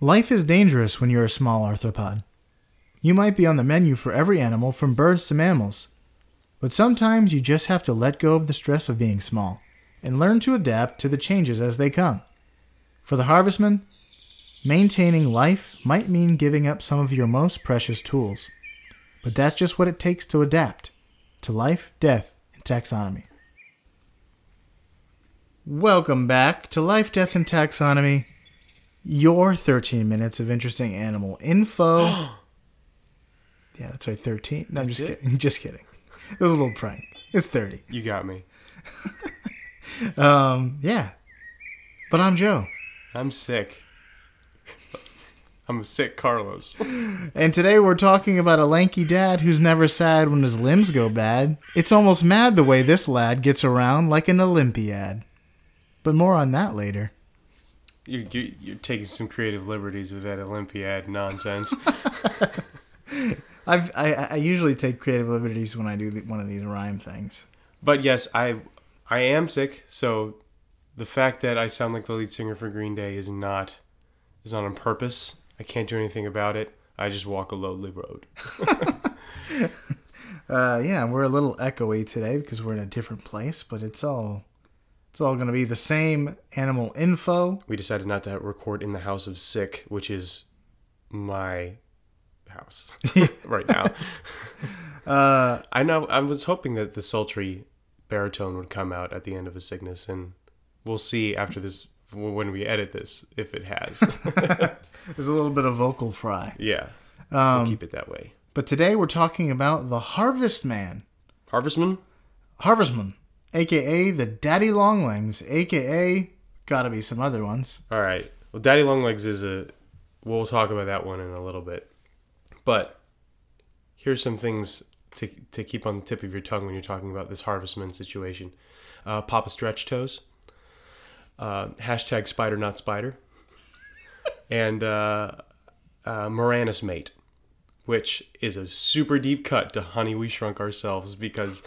Life is dangerous when you're a small arthropod. You might be on the menu for every animal from birds to mammals. But sometimes you just have to let go of the stress of being small and learn to adapt to the changes as they come. For the harvestman, maintaining life might mean giving up some of your most precious tools. But that's just what it takes to adapt to life, death, and taxonomy. Welcome back to Life, Death, and Taxonomy, your 13 minutes of interesting animal info. yeah, that's right, 13. No, I'm just it? kidding. Just kidding. It was a little prank. It's 30. You got me. Um, yeah. But I'm Joe. I'm sick. I'm a sick Carlos. And today we're talking about a lanky dad who's never sad when his limbs go bad. It's almost mad the way this lad gets around like an Olympiad. But more on that later. You, you, you're taking some creative liberties with that Olympiad nonsense. I've, I, I usually take creative liberties when I do one of these rhyme things. but yes, I I am sick, so the fact that I sound like the lead singer for Green Day is not is not on purpose. I can't do anything about it. I just walk a lonely road. Uh, yeah, we're a little echoey today because we're in a different place, but it's all it's all going to be the same animal info. We decided not to record in the house of sick, which is my house right now. Uh, I know. I was hoping that the sultry baritone would come out at the end of a sickness, and we'll see after this when we edit this if it has. there's a little bit of vocal fry. yeah, Um, we'll keep it that way. But today we're talking about the Harvest Man. Harvestman. Harvestman, aka the Daddy Longlegs, aka gotta be some other ones. All right. Well, Daddy Longlegs is a. We'll talk about that one in a little bit, but here's some things to to keep on the tip of your tongue when you're talking about this Harvestman situation. Uh, Papa Stretch Toes. Uh, hashtag Spider Not Spider. and uh, uh, Moranis Mate, which is a super deep cut to Honey We Shrunk Ourselves because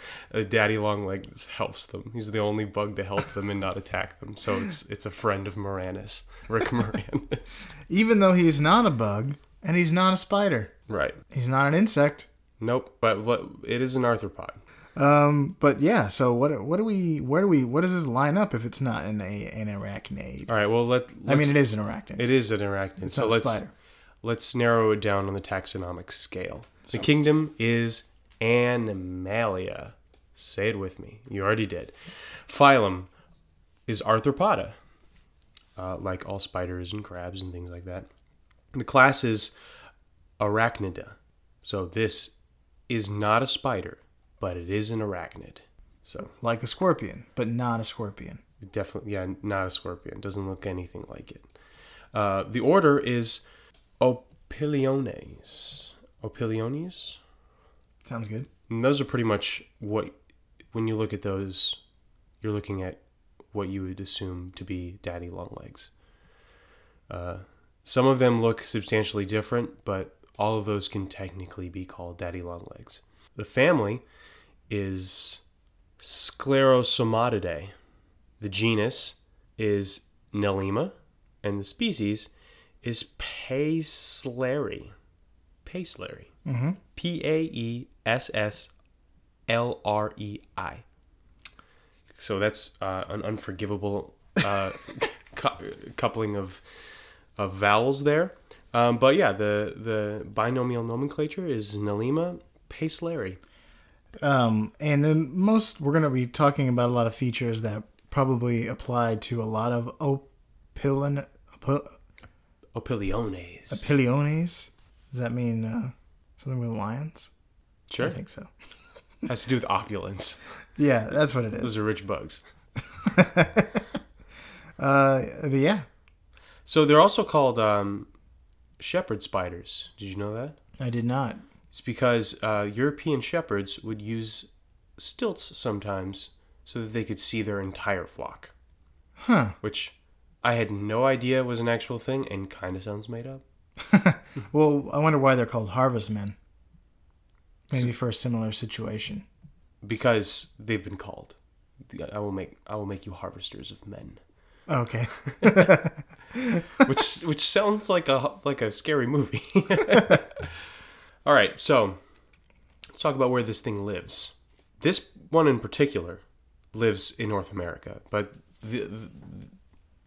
Daddy Longlegs helps them. He's the only bug to help them and not attack them. So it's it's a friend of Moranis, Rick Moranis. Even though he's not a bug and he's not a spider, right. he's not an insect. Nope. But what it is an arthropod. Um, but yeah. So what? What do we? Where do we? What does this line up if it's not an a an arachnid? All right. Well, let. I mean, it is an arachnid. It is an arachnid. It's so not a let's spider. Let's narrow it down on the taxonomic scale. The kingdom is Animalia. Say it with me. You already did. Phylum is Arthropoda, uh, like all spiders and crabs and things like that. The class is Arachnida. So this is not a spider, but it is an arachnid. So Like a scorpion, but not a scorpion. Definitely, yeah, not a scorpion. Doesn't look anything like it. Uh, the order is Opiliones. Opiliones? Sounds good. And those are pretty much what, when you look at those, you're looking at what you would assume to be daddy longlegs. Uh, some of them look substantially different, but all of those can technically be called daddy longlegs. The family is Sclerosomatidae. The genus is Nelima, and the species is Paessleri. Paessleri. Mm-hmm. P A E S S L R E I. So that's uh, an unforgivable uh, cou- coupling of of vowels there. Um, but yeah, the the binomial nomenclature is Nelima Paessleri. Um, and then most we're gonna be talking about a lot of features that probably apply to a lot of opilin, opil, Opiliones. opiliones. Does that mean uh, something with lions? sure. I think so. Has to do with opulence. Yeah, that's what it is. Those are rich bugs. Uh, but yeah, So they're also called um, shepherd spiders. Did you know that? I did not. It's because uh, European shepherds would use stilts sometimes so that they could see their entire flock, Huh. which I had no idea it was an actual thing and kind of sounds made up. Well, I wonder why they're called harvestmen. Maybe for a similar situation. Because they've been called. I will make I will make you harvesters of men. Okay. which which sounds like a like a scary movie. All right, so let's talk about where this thing lives. This one in particular lives in North America, but the, the,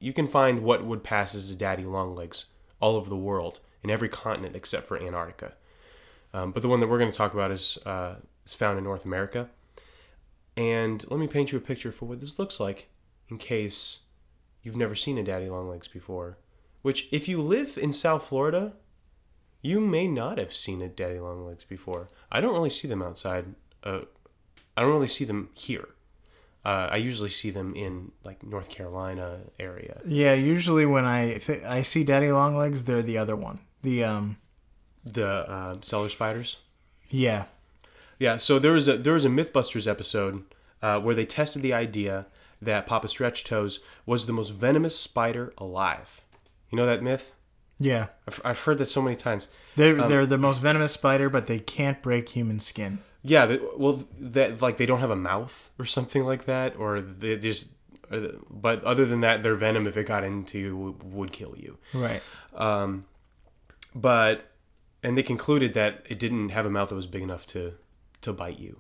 you can find what would pass as a daddy longlegs all over the world in every continent except for Antarctica. Um, but the one that we're going to talk about is uh, is found in North America. And let me paint you a picture for what this looks like, in case you've never seen a daddy longlegs before. Which, if you live in South Florida, you may not have seen a daddy longlegs before. I don't really see them outside. Uh, I don't really see them here. Uh, I usually see them in like North Carolina area. Yeah, usually when I th- I see daddy longlegs, they're the other one. The um The uh, cellar spiders. yeah. Yeah, so there was a there was a MythBusters episode uh, where they tested the idea that Papa Stretch Toes was the most venomous spider alive. You know that myth? Yeah. I've, I've heard that so many times. They're Um, they're the most venomous spider, but they can't break human skin. Yeah, they, well, that like they don't have a mouth or something like that, or they just. But other than that, their venom, if it got into you, would- would kill you. Right. Um, but and they concluded that it didn't have a mouth that was big enough to to bite you.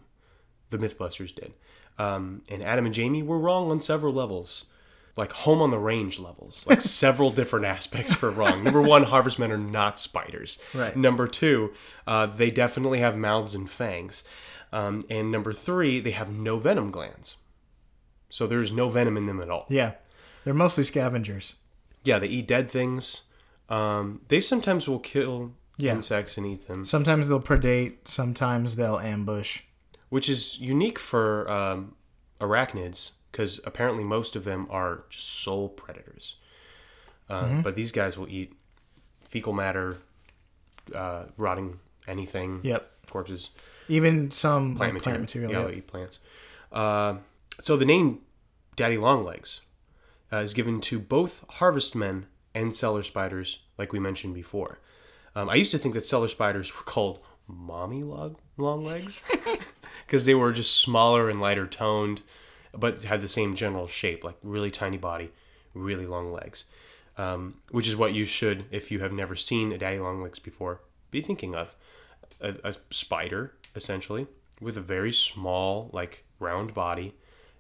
The MythBusters did, um, and Adam and Jamie were wrong on several levels, like home on the range levels, like several different aspects for wrong. Number one, harvestmen are not spiders. Right. Number two, uh, they definitely have mouths and fangs, um, and number three, they have no venom glands. So there's no venom in them at all. Yeah. They're mostly scavengers. Yeah, they eat dead things. Um, they sometimes will kill Yeah. insects and eat them, Sometimes they'll predate, sometimes they'll ambush. which is unique for um, arachnids because apparently most of them are just sole predators. Uh, But these guys will eat fecal matter, uh, rotting anything, Yep. corpses, Even some plant like material. plant material. Yeah, yep. they'll eat plants. Uh, so the name Daddy Longlegs uh, is given to both harvestmen and cellar spiders, like we mentioned before. Um, I used to think that cellar spiders were called mommy log- long legs because they were just smaller and lighter toned, but had the same general shape, like really tiny body, really long legs. Um, which is what you should, if you have never seen a daddy long legs before, be thinking of. A, a spider, essentially, with a very small, like round body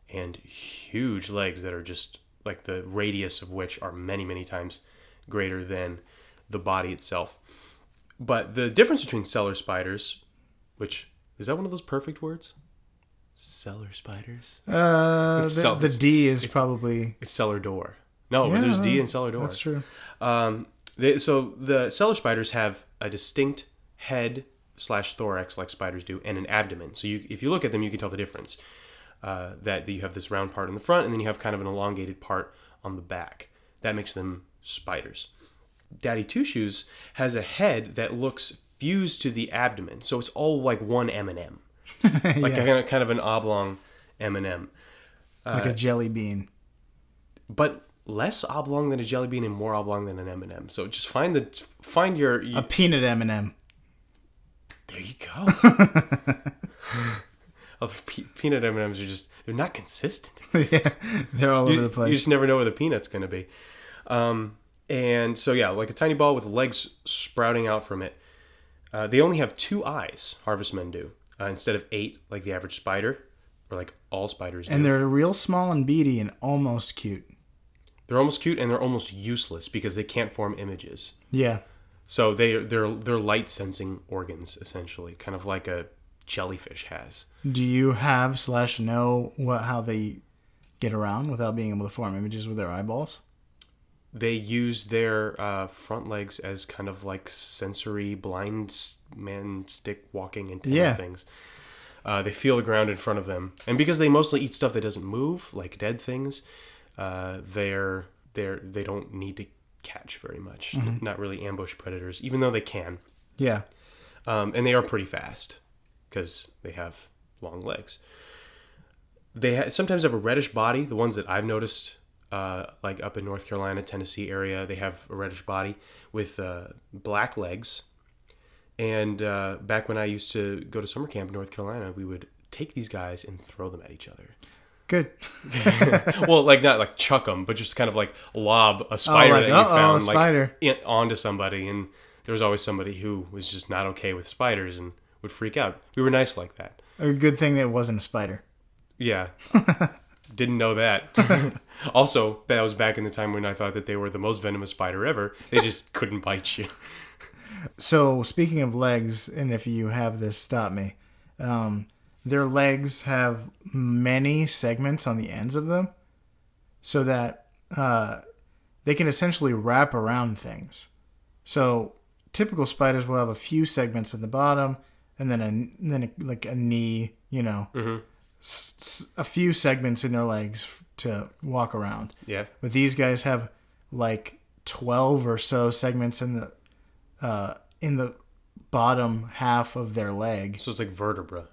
and huge legs that are just like the radius of which are many, many times greater than the body itself. But the difference between cellar spiders, which is that one of those perfect words? Cellar spiders? Uh, the, cell- the D is probably. It's cellar door. No, Yeah, there's D in cellar door. That's true. Um, they, so the cellar spiders have a distinct head slash thorax like spiders do, and an abdomen. So you, if you look at them, you can tell the difference. Uh, that you have this round part in the front, and then you have kind of an elongated part on the back. That makes them spiders. Daddy Two Shoes has a head that looks fused to the abdomen, so it's all like one M and M, like yeah. a kind of an oblong M and M, like a jelly bean. but less oblong than a jelly bean and more oblong than an M and m So just find the find your. A peanut M&M. There you go. Other pe- peanut M and M's are just they're not consistent. yeah, they're all over the place. you just never know where the peanut's going to be. Um, and so yeah, like a tiny ball with legs sprouting out from it. Uh, they only have two eyes. Harvestmen do uh, instead of eight, like the average spider, or like all spiders. Do. and they're real small and beady and almost cute. they're almost cute and they're almost useless because they can't form images. Yeah. So they they're they're light sensing organs essentially, kind of like a jellyfish has. Do you have slash know what how they get around without being able to form images with their eyeballs? They use their uh, front legs as kind of like sensory blind man stick walking antenna Yeah. things. Uh, they feel the ground in front of them, and because they mostly eat stuff that doesn't move, like dead things, uh, they're they're they don't need to catch very much. Not really ambush predators, even though they can. Yeah. um, and they are pretty fast because they have long legs. They ha- sometimes have a reddish body. The ones that I've noticed, uh, like up in North Carolina, Tennessee area, they have a reddish body with uh, black legs. And uh, back when I used to go to summer camp in North Carolina, we would take these guys and throw them at each other. Good. well, like not like chuck them, but just kind of like lob a spider like, that you found spider." like in, onto somebody, and there was always somebody who was just not okay with spiders and would freak out. We were nice like that. A good thing that it wasn't a spider. Yeah, didn't know that. also, that was back in the time when I thought that they were the most venomous spider ever. They just couldn't bite you. So speaking of legs, and if you have this, stop me. Um, their legs have many segments on the ends of them, so that uh, they can essentially wrap around things. So typical spiders will have a few segments at the bottom, and then a then a, like a knee, you know, s- s- a few segments in their legs f- to walk around. Yeah, But these guys have like twelve or so segments in the uh, in the bottom half of their leg. so it's like vertebra.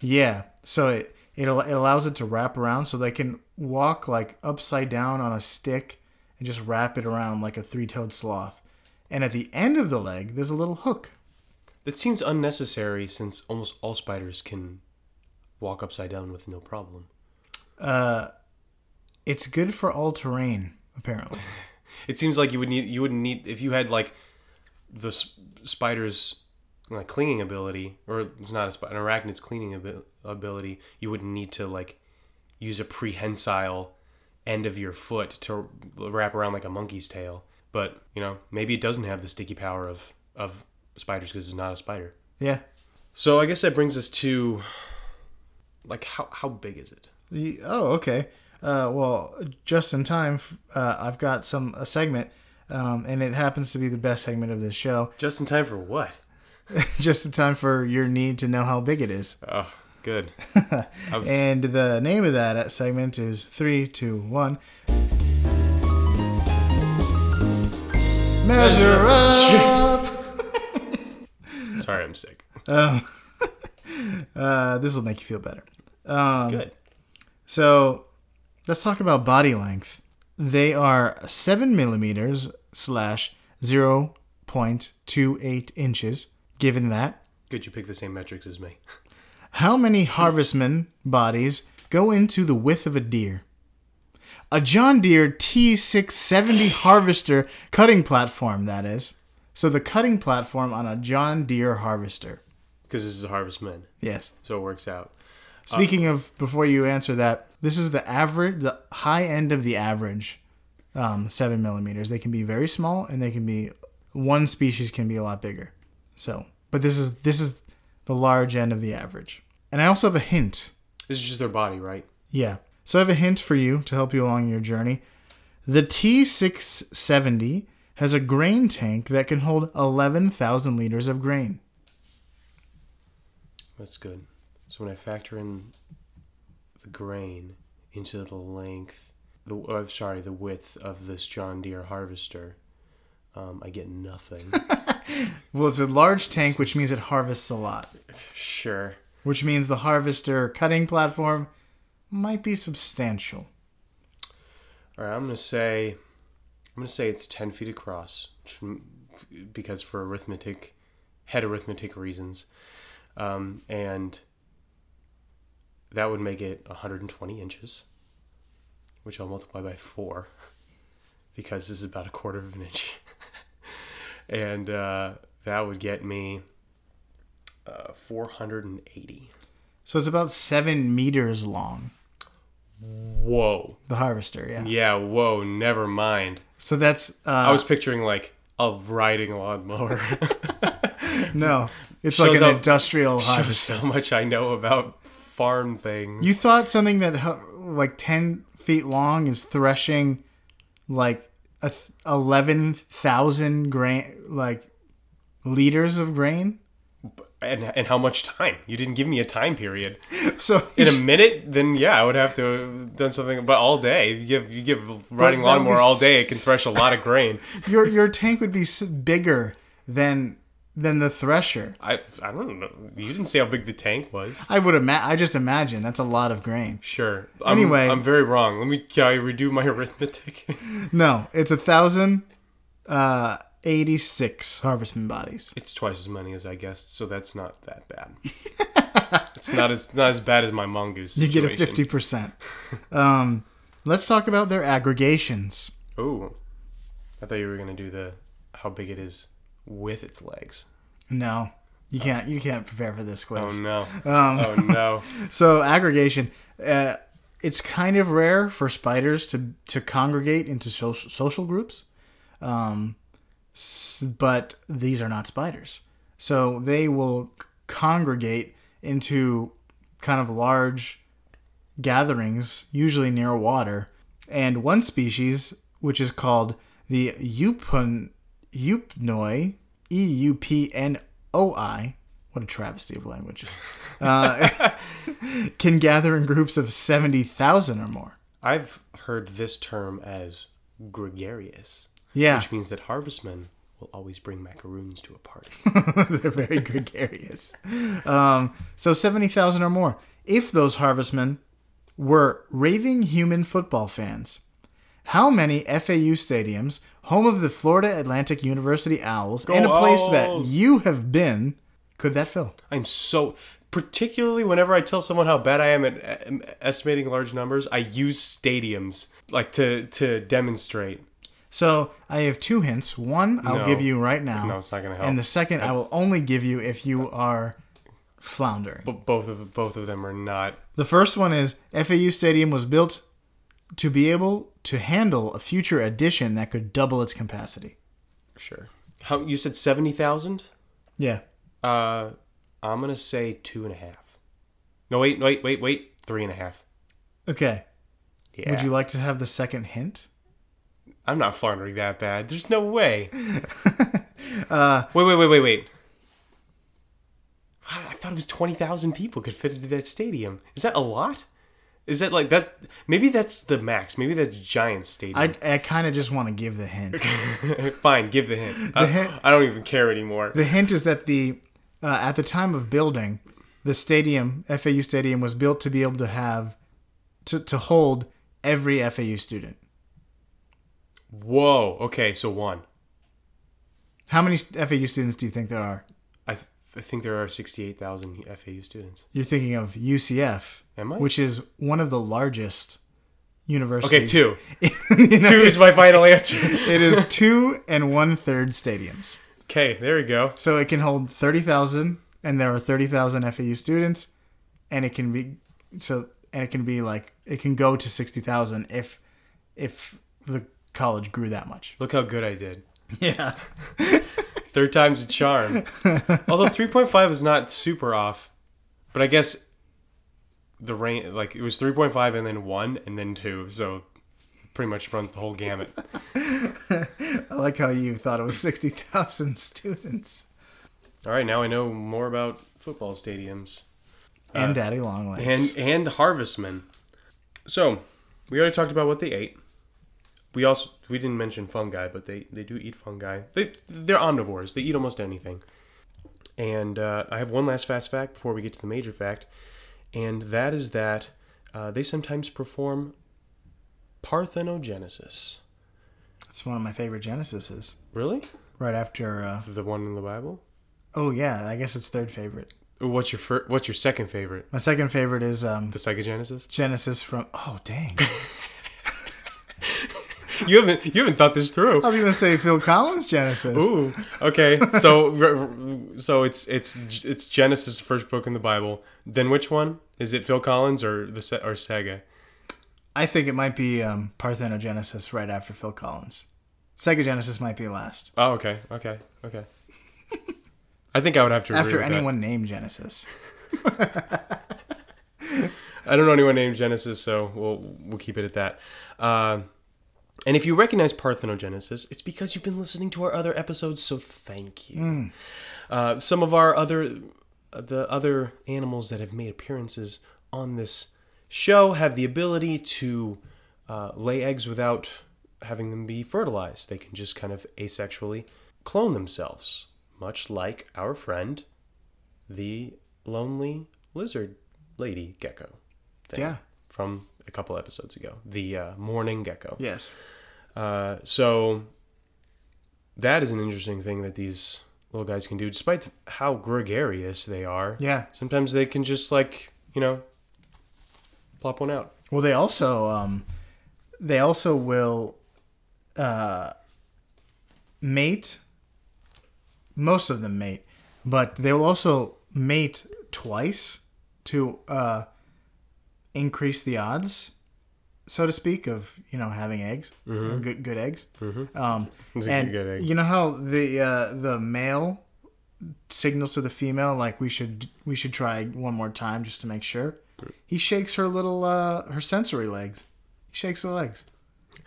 Yeah, so it, it al- it allows it to wrap around, so they can walk like upside down on a stick and just wrap it around like a three-toed sloth. And at the end of the leg, there's a little hook. That seems unnecessary since almost all spiders can walk upside down with no problem. Uh, it's good for all terrain, apparently. It seems like you would need you wouldn't need if you had like the s- spider's like clinging ability, or it's not a spider, an arachnid's cleaning abi- ability. You wouldn't need to like use a prehensile end of your foot to wrap around like a monkey's tail. But you know, maybe it doesn't have the sticky power of of spiders because it's not a spider. Yeah. So I guess that brings us to like how how big is it? The, oh, okay. Uh, well, just in time, uh, I've got some a segment, um, and it happens to be the best segment of this show. Just in time for what? just in time for your need to know how big it is. Oh, good. Was, And the name of that segment is three, two, one. Measure up. sorry, I'm sick. uh, this will make you feel better. Um, Good. So let's talk about body length. They are seven millimeters slash zero point two eight inches. Given that, Good, you picked the same metrics as me. how many harvestmen bodies go into the width of a deer? A John Deere T670 harvester cutting platform, that is. So the cutting platform on a John Deere harvester. Because this is a harvestman, Yes. so it works out. Speaking of, before you answer that, this is the average, the high end of the average um, seven millimeters. They can be very small, and they can be one species can be a lot bigger. So, but this is this is the large end of the average. And I also have a hint. This is just their body, right? Yeah. So I have a hint for you to help you along your journey. The T670 has a grain tank that can hold 11,000 liters of grain. That's good. So when I factor in the grain into the length, the uh, sorry, the width of this John Deere harvester, um, I get nothing. Well, it's a large tank, which means it harvests a lot. sure. which means the harvester cutting platform might be substantial. All right, I'm gonna say, I'm gonna say it's ten feet across, because for arithmetic, head arithmetic reasons, um, and that would make it 120 inches, which I'll multiply by four, because this is about a quarter of an inch, and uh, that would get me uh, 480. So it's about seven meters long. Whoa. The harvester, yeah. Yeah. Whoa. Never mind. So that's uh, I was picturing like a riding lawnmower. no, it's like an how- industrial Shows harvester. how much I know about farm things. You thought something that like ten feet long is threshing like a th- eleven thousand grain like liters of grain. and and how much time? You didn't give me a time period. So In a minute, then yeah, I would have to have done something. But all day, you give you give riding lawnmower all day, it can thresh a lot of grain. your your tank would be bigger than than the thresher. I I don't know. You didn't say how big the tank was. I would ima- I just imagine that's a lot of grain. Sure. I'm, Anyway. I'm very wrong. Let me can I redo my arithmetic. No, it's a thousand uh, eighty six harvestman bodies. it's twice as many as I guessed, so that's not that bad. it's not as not as bad as my mongoose. You get a fifty percent. Um, let's talk about their aggregations. Oh, I thought you were gonna do the how big it is with its legs. No, you can't. You can't prepare for this quiz. Oh no! Um, Oh no! So aggregation, uh, it's kind of rare for spiders to to congregate into social social groups, um, s- but these are not spiders. So they will congregate into kind of large gatherings, usually near water. And one species, which is called the Eupon, Eupnoi, E U P N O I, what a travesty of language, uh, can gather in groups of 70,000 or more. I've heard this term as gregarious, Yeah, which means that harvestmen will always bring macaroons to a party. they're very gregarious. Um, so 70,000 or more. If those harvestmen were raving human football fans, how many FAU stadiums, home of the Florida Atlantic University Owls, and a place that Owls! you have been, could that fill? I'm so particularly whenever I tell someone how bad I am at estimating large numbers, I use stadiums like to to demonstrate. So I have two hints. One I'll No. give you right now. No, it's not gonna help. And the second I will only give you if you uh, are floundering. But both of both of them are not. The first one is FAU Stadium was built to be able to handle a future addition that could double its capacity. Sure. How you said seventy thousand? Yeah. Uh, I'm gonna say two and a half. No, wait, wait, wait, wait. Three and a half. Okay. Yeah. Would you like to have the second hint? I'm not floundering that bad. There's no way. Uh, Wait, wait, wait, wait, wait. I thought it was twenty thousand people could fit into that stadium. Is that a lot? Is that like that? Maybe that's the max. Maybe that's giant stadium. I, I kind of just want to give the hint. Fine, give the hint. I, hint- I don't even care anymore. the hint is that the uh, at the time of building, the stadium, FAU Stadium, was built to be able to have to, to hold every FAU student. Whoa. Okay, so one. How many FAU students do you think there are? I, think there are sixty-eight thousand FAU students. You're thinking of UCF, Am I? which is one of the largest universities. Okay, two. Two is my final answer. It is two and one third stadiums. Okay, there we go. So it can hold 30,000 and there are 30,000 FAU students and it can be so and it can be like it can go to 60,000 if if the college grew that much. Look how good I did. Yeah. Third time's a charm. Although 3.5 is not super off, but I guess the range, like it was 3.5 and then 1 and then 2, so pretty much runs the whole gamut. I like how you thought it was 60,000 students All right, now I know more about football stadiums and uh, daddy long legs. and and harvestmen. So, we already talked about what they ate. We also we didn't mention fungi, but they they do eat fungi. They they're omnivores. They eat almost anything. And uh, I have one last fast fact before we get to the major fact, and that is that uh, they sometimes perform parthenogenesis. It's one of my favorite Genesises. Really? Right after uh, The one in the Bible? Oh yeah, I guess it's third favorite. What's your fir- What's your second favorite? My second favorite is um The psychogenesis? Genesis from Oh dang. You haven't you haven't thought this through. I was going to say Phil Collins Genesis. Ooh, okay. So, so it's it's it's Genesis, first book in the Bible. Then which one is it? Phil Collins or the or Sega? I think it might be um, Parthenogenesis right after Phil Collins. Sega Genesis might be last. Oh, okay, okay, okay. I think I would have to After with that. anyone named Genesis. I don't know anyone named Genesis, so we'll we'll keep it at that. Uh, and if you recognize parthenogenesis, it's because you've been listening to our other episodes. So thank you. Uh, some of our other the other animals that have made appearances on this show have the ability to uh, lay eggs without having them be fertilized. They can just kind of asexually clone themselves, much like our friend, the lonely lizard lady gecko thing Yeah. from a couple episodes ago, the uh, mourning gecko. Yes. Uh, so that is an interesting thing that these little guys can do, despite how gregarious they are. Yeah. Sometimes they can just like you know plop one out. Well, they also um, they also will uh, mate. Most of them mate, but they will also mate twice to uh, increase the odds, so to speak, of you know having eggs, good good eggs. Um, It's a and egg. you know how the uh, the male signals to the female like we should we should try one more time just to make sure. He shakes her little uh, her sensory legs. He shakes her legs.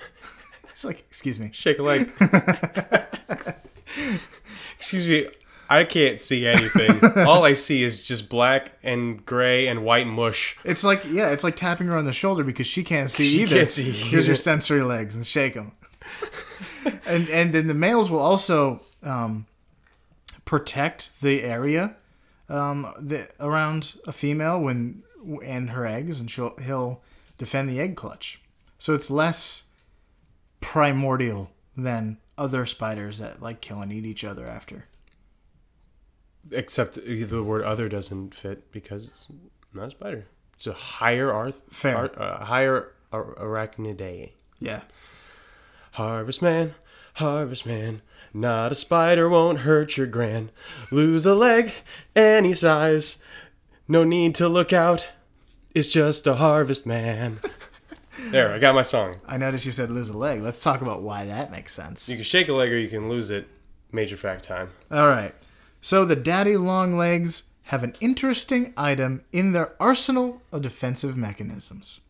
it's like excuse me. Shake a leg. Excuse me. I can't see anything. All I see is just black and gray and white mush. It's like yeah, it's like tapping her on the shoulder because she can't see She either. can't see Here's either. your sensory legs and shake them. and and then the males will also um, protect the area um, the, around a female when and her eggs, and she'll he'll defend the egg clutch. So it's less primordial than other spiders that like kill and eat each other after. Except the word "other" doesn't fit because it's not a spider. It's a higher arth, Fair. ar- uh, higher ar- arachnidae. Yeah. Harvest man, harvest man, not a spider won't hurt your gran. Lose a leg, any size, no need to look out. It's just a harvest man. there, I got my song. I noticed you said lose a leg. Let's talk about why that makes sense. You can shake a leg or you can lose it. Major fact time. All right. So the daddy long legs have an interesting item in their arsenal of defensive mechanisms.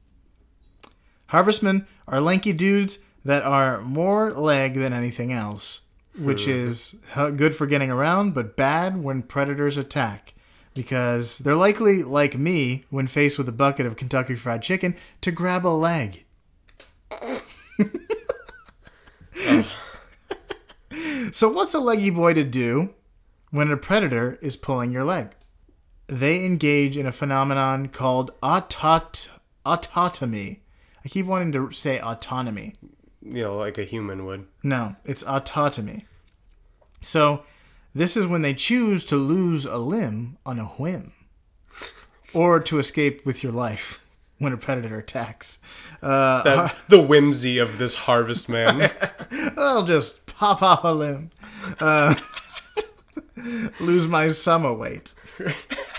Harvestmen are lanky dudes that are more leg than anything else, which is good for getting around, but bad when predators attack. Because they're likely, like me, when faced with a bucket of Kentucky Fried Chicken, to grab a leg. So, what's a leggy boy to do when a predator is pulling your leg? They engage in a phenomenon called autot- autotomy. I keep wanting to say autonomy. You know, like a human would. No, it's autotomy. So, this is when they choose to lose a limb on a whim or to escape with your life when a predator attacks. Uh, That, the whimsy of this harvest man. I'll just pop off a limb. Uh, lose my summer weight.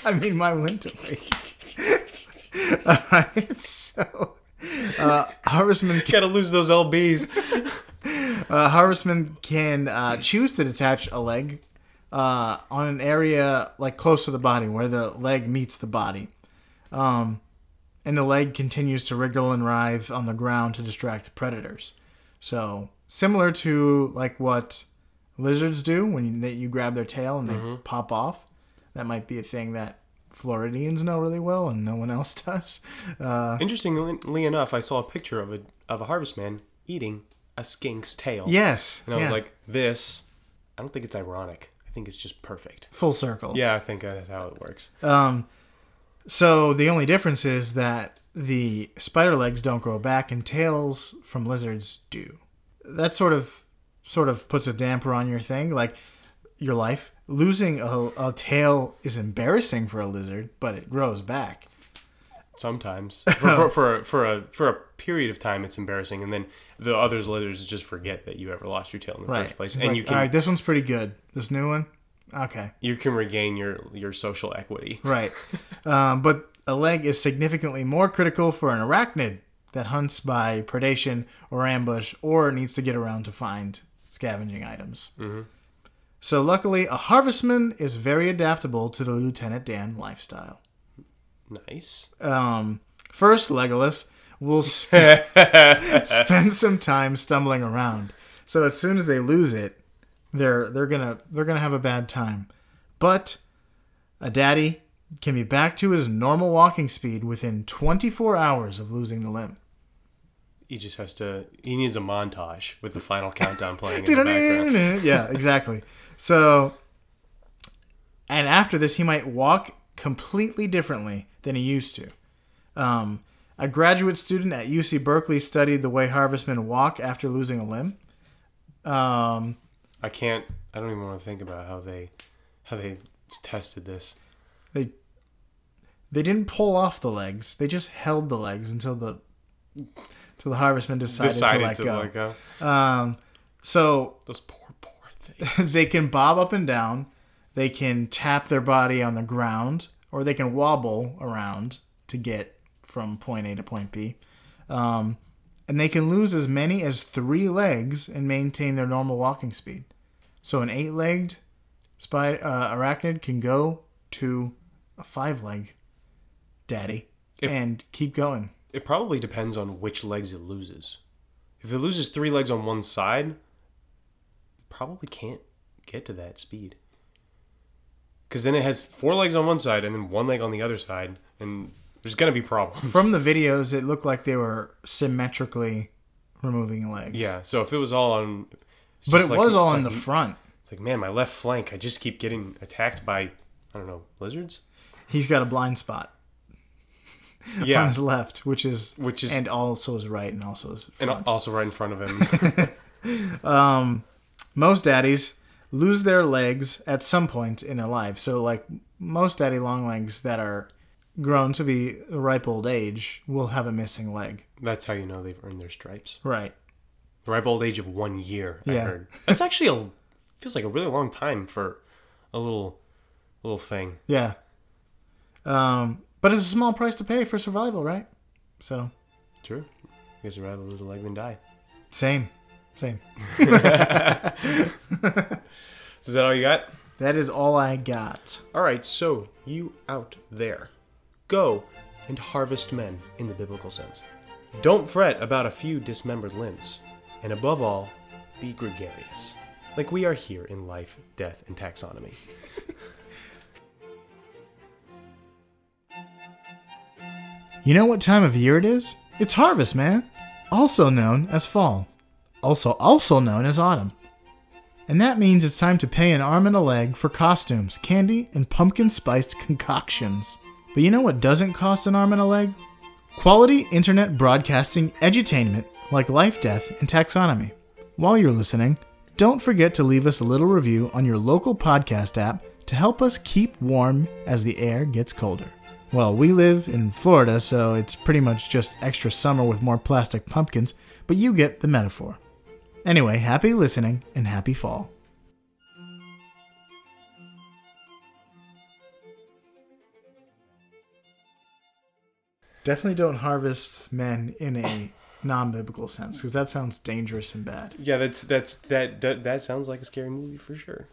I mean, my winter weight. All right, so uh, Harvestman, Gotta lose those lbs. uh, Harvestman can uh, choose to detach a leg uh, on an area like close to the body where the leg meets the body. Um, and the leg continues to wriggle and writhe on the ground to distract predators. So similar to like what lizards do when you, that you grab their tail and they pop off. That might be a thing that Floridians know really well and no one else does. Uh, Interestingly enough, I saw a picture of a of a harvest man eating a skink's tail. yes, And I was like, this. I don't think it's ironic. I think it's just perfect. full circle. Yeah, I think that's how it works. Um, so the only difference is that the spider legs don't grow back and tails from lizards do. That sort of sort of puts a damper on your thing, like your life. Losing a, a tail is embarrassing for a lizard, but it grows back. Sometimes for, for, for, a, for a for a period of time, it's embarrassing, and then the other lizards just forget that you ever lost your tail in the Right. first place, It's and like, you can all right, this one's pretty good. This new one, okay. you can regain your your social equity. Right. um, but a leg is significantly more critical for an arachnid that hunts by predation or ambush or needs to get around to find scavenging items. So, luckily, a harvestman is very adaptable to the Lieutenant Dan lifestyle. Nice. Um, first, Legolas will sp- spend some time stumbling around. So as soon as they lose it, they're they're gonna they're gonna have a bad time. But a daddy can be back to his normal walking speed within 24 hours of losing the limb. He just has to. He needs a montage with the final countdown playing in the background. yeah, exactly. So, and after this, he might walk completely differently than he used to. Um, a graduate student at UC Berkeley studied the way harvestmen walk after losing a limb. Um, I can't. I don't even want to think about how they how they tested this. They they didn't pull off the legs. They just held the legs until the until the harvestman decided, Decided to let to go. let go. Um, so Those poor poor things. they can bob up and down. They can tap their body on the ground, or they can wobble around to get from point A to point B. Um, and they can lose as many as three legs and maintain their normal walking speed. So an eight-legged spider uh, arachnid can go to a five-leg daddy If- and keep going. It probably depends on which legs it loses. If it loses three legs on one side, it probably can't get to that speed. Because then it has four legs on one side and then one leg on the other side, and there's gonna be problems. From the videos, it looked like they were symmetrically removing legs. yeah, so if it was all on, but it like- was all in like- the front. It's like man, my left flank, I just keep getting attacked by, I don't know, lizards. He's got a blind spot on Yeah, his left, which is which is and also his right, and also his and also right in front of him. um, most daddies lose their legs at some point in their life. So, like most daddy long legs that are grown to be a ripe old age will have a missing leg. That's how you know they've earned their stripes. Right. The ripe old age of one year. I Yeah. heard. That's actually a feels like a really long time for a little little thing. Yeah. Um, but it's a small price to pay for survival, right? So, True. I guess I'd rather lose a leg than die. same, same. Is that all you got? That is all I got. All right, so you out there, go and harvest men in the biblical sense. Don't fret about a few dismembered limbs, and above all, be gregarious, like we are here in life, death, and taxonomy. You know what time of year it is? It's harvest, man. Also known as fall. Also also known as autumn. And that means it's time to pay an arm and a leg for costumes, candy, and pumpkin spiced concoctions. But you know what doesn't cost an arm and a leg? Quality internet broadcasting edutainment like life, death, and taxonomy. While you're listening, don't forget to leave us a little review on your local podcast app to help us keep warm as the air gets colder. Well, we live in Florida, so it's pretty much just extra summer with more plastic pumpkins, but you get the metaphor. Anyway, happy listening and happy fall. Definitely don't harvest men in a non-biblical sense because that sounds dangerous and bad. Yeah, that's that's that that, that sounds like a scary movie for sure.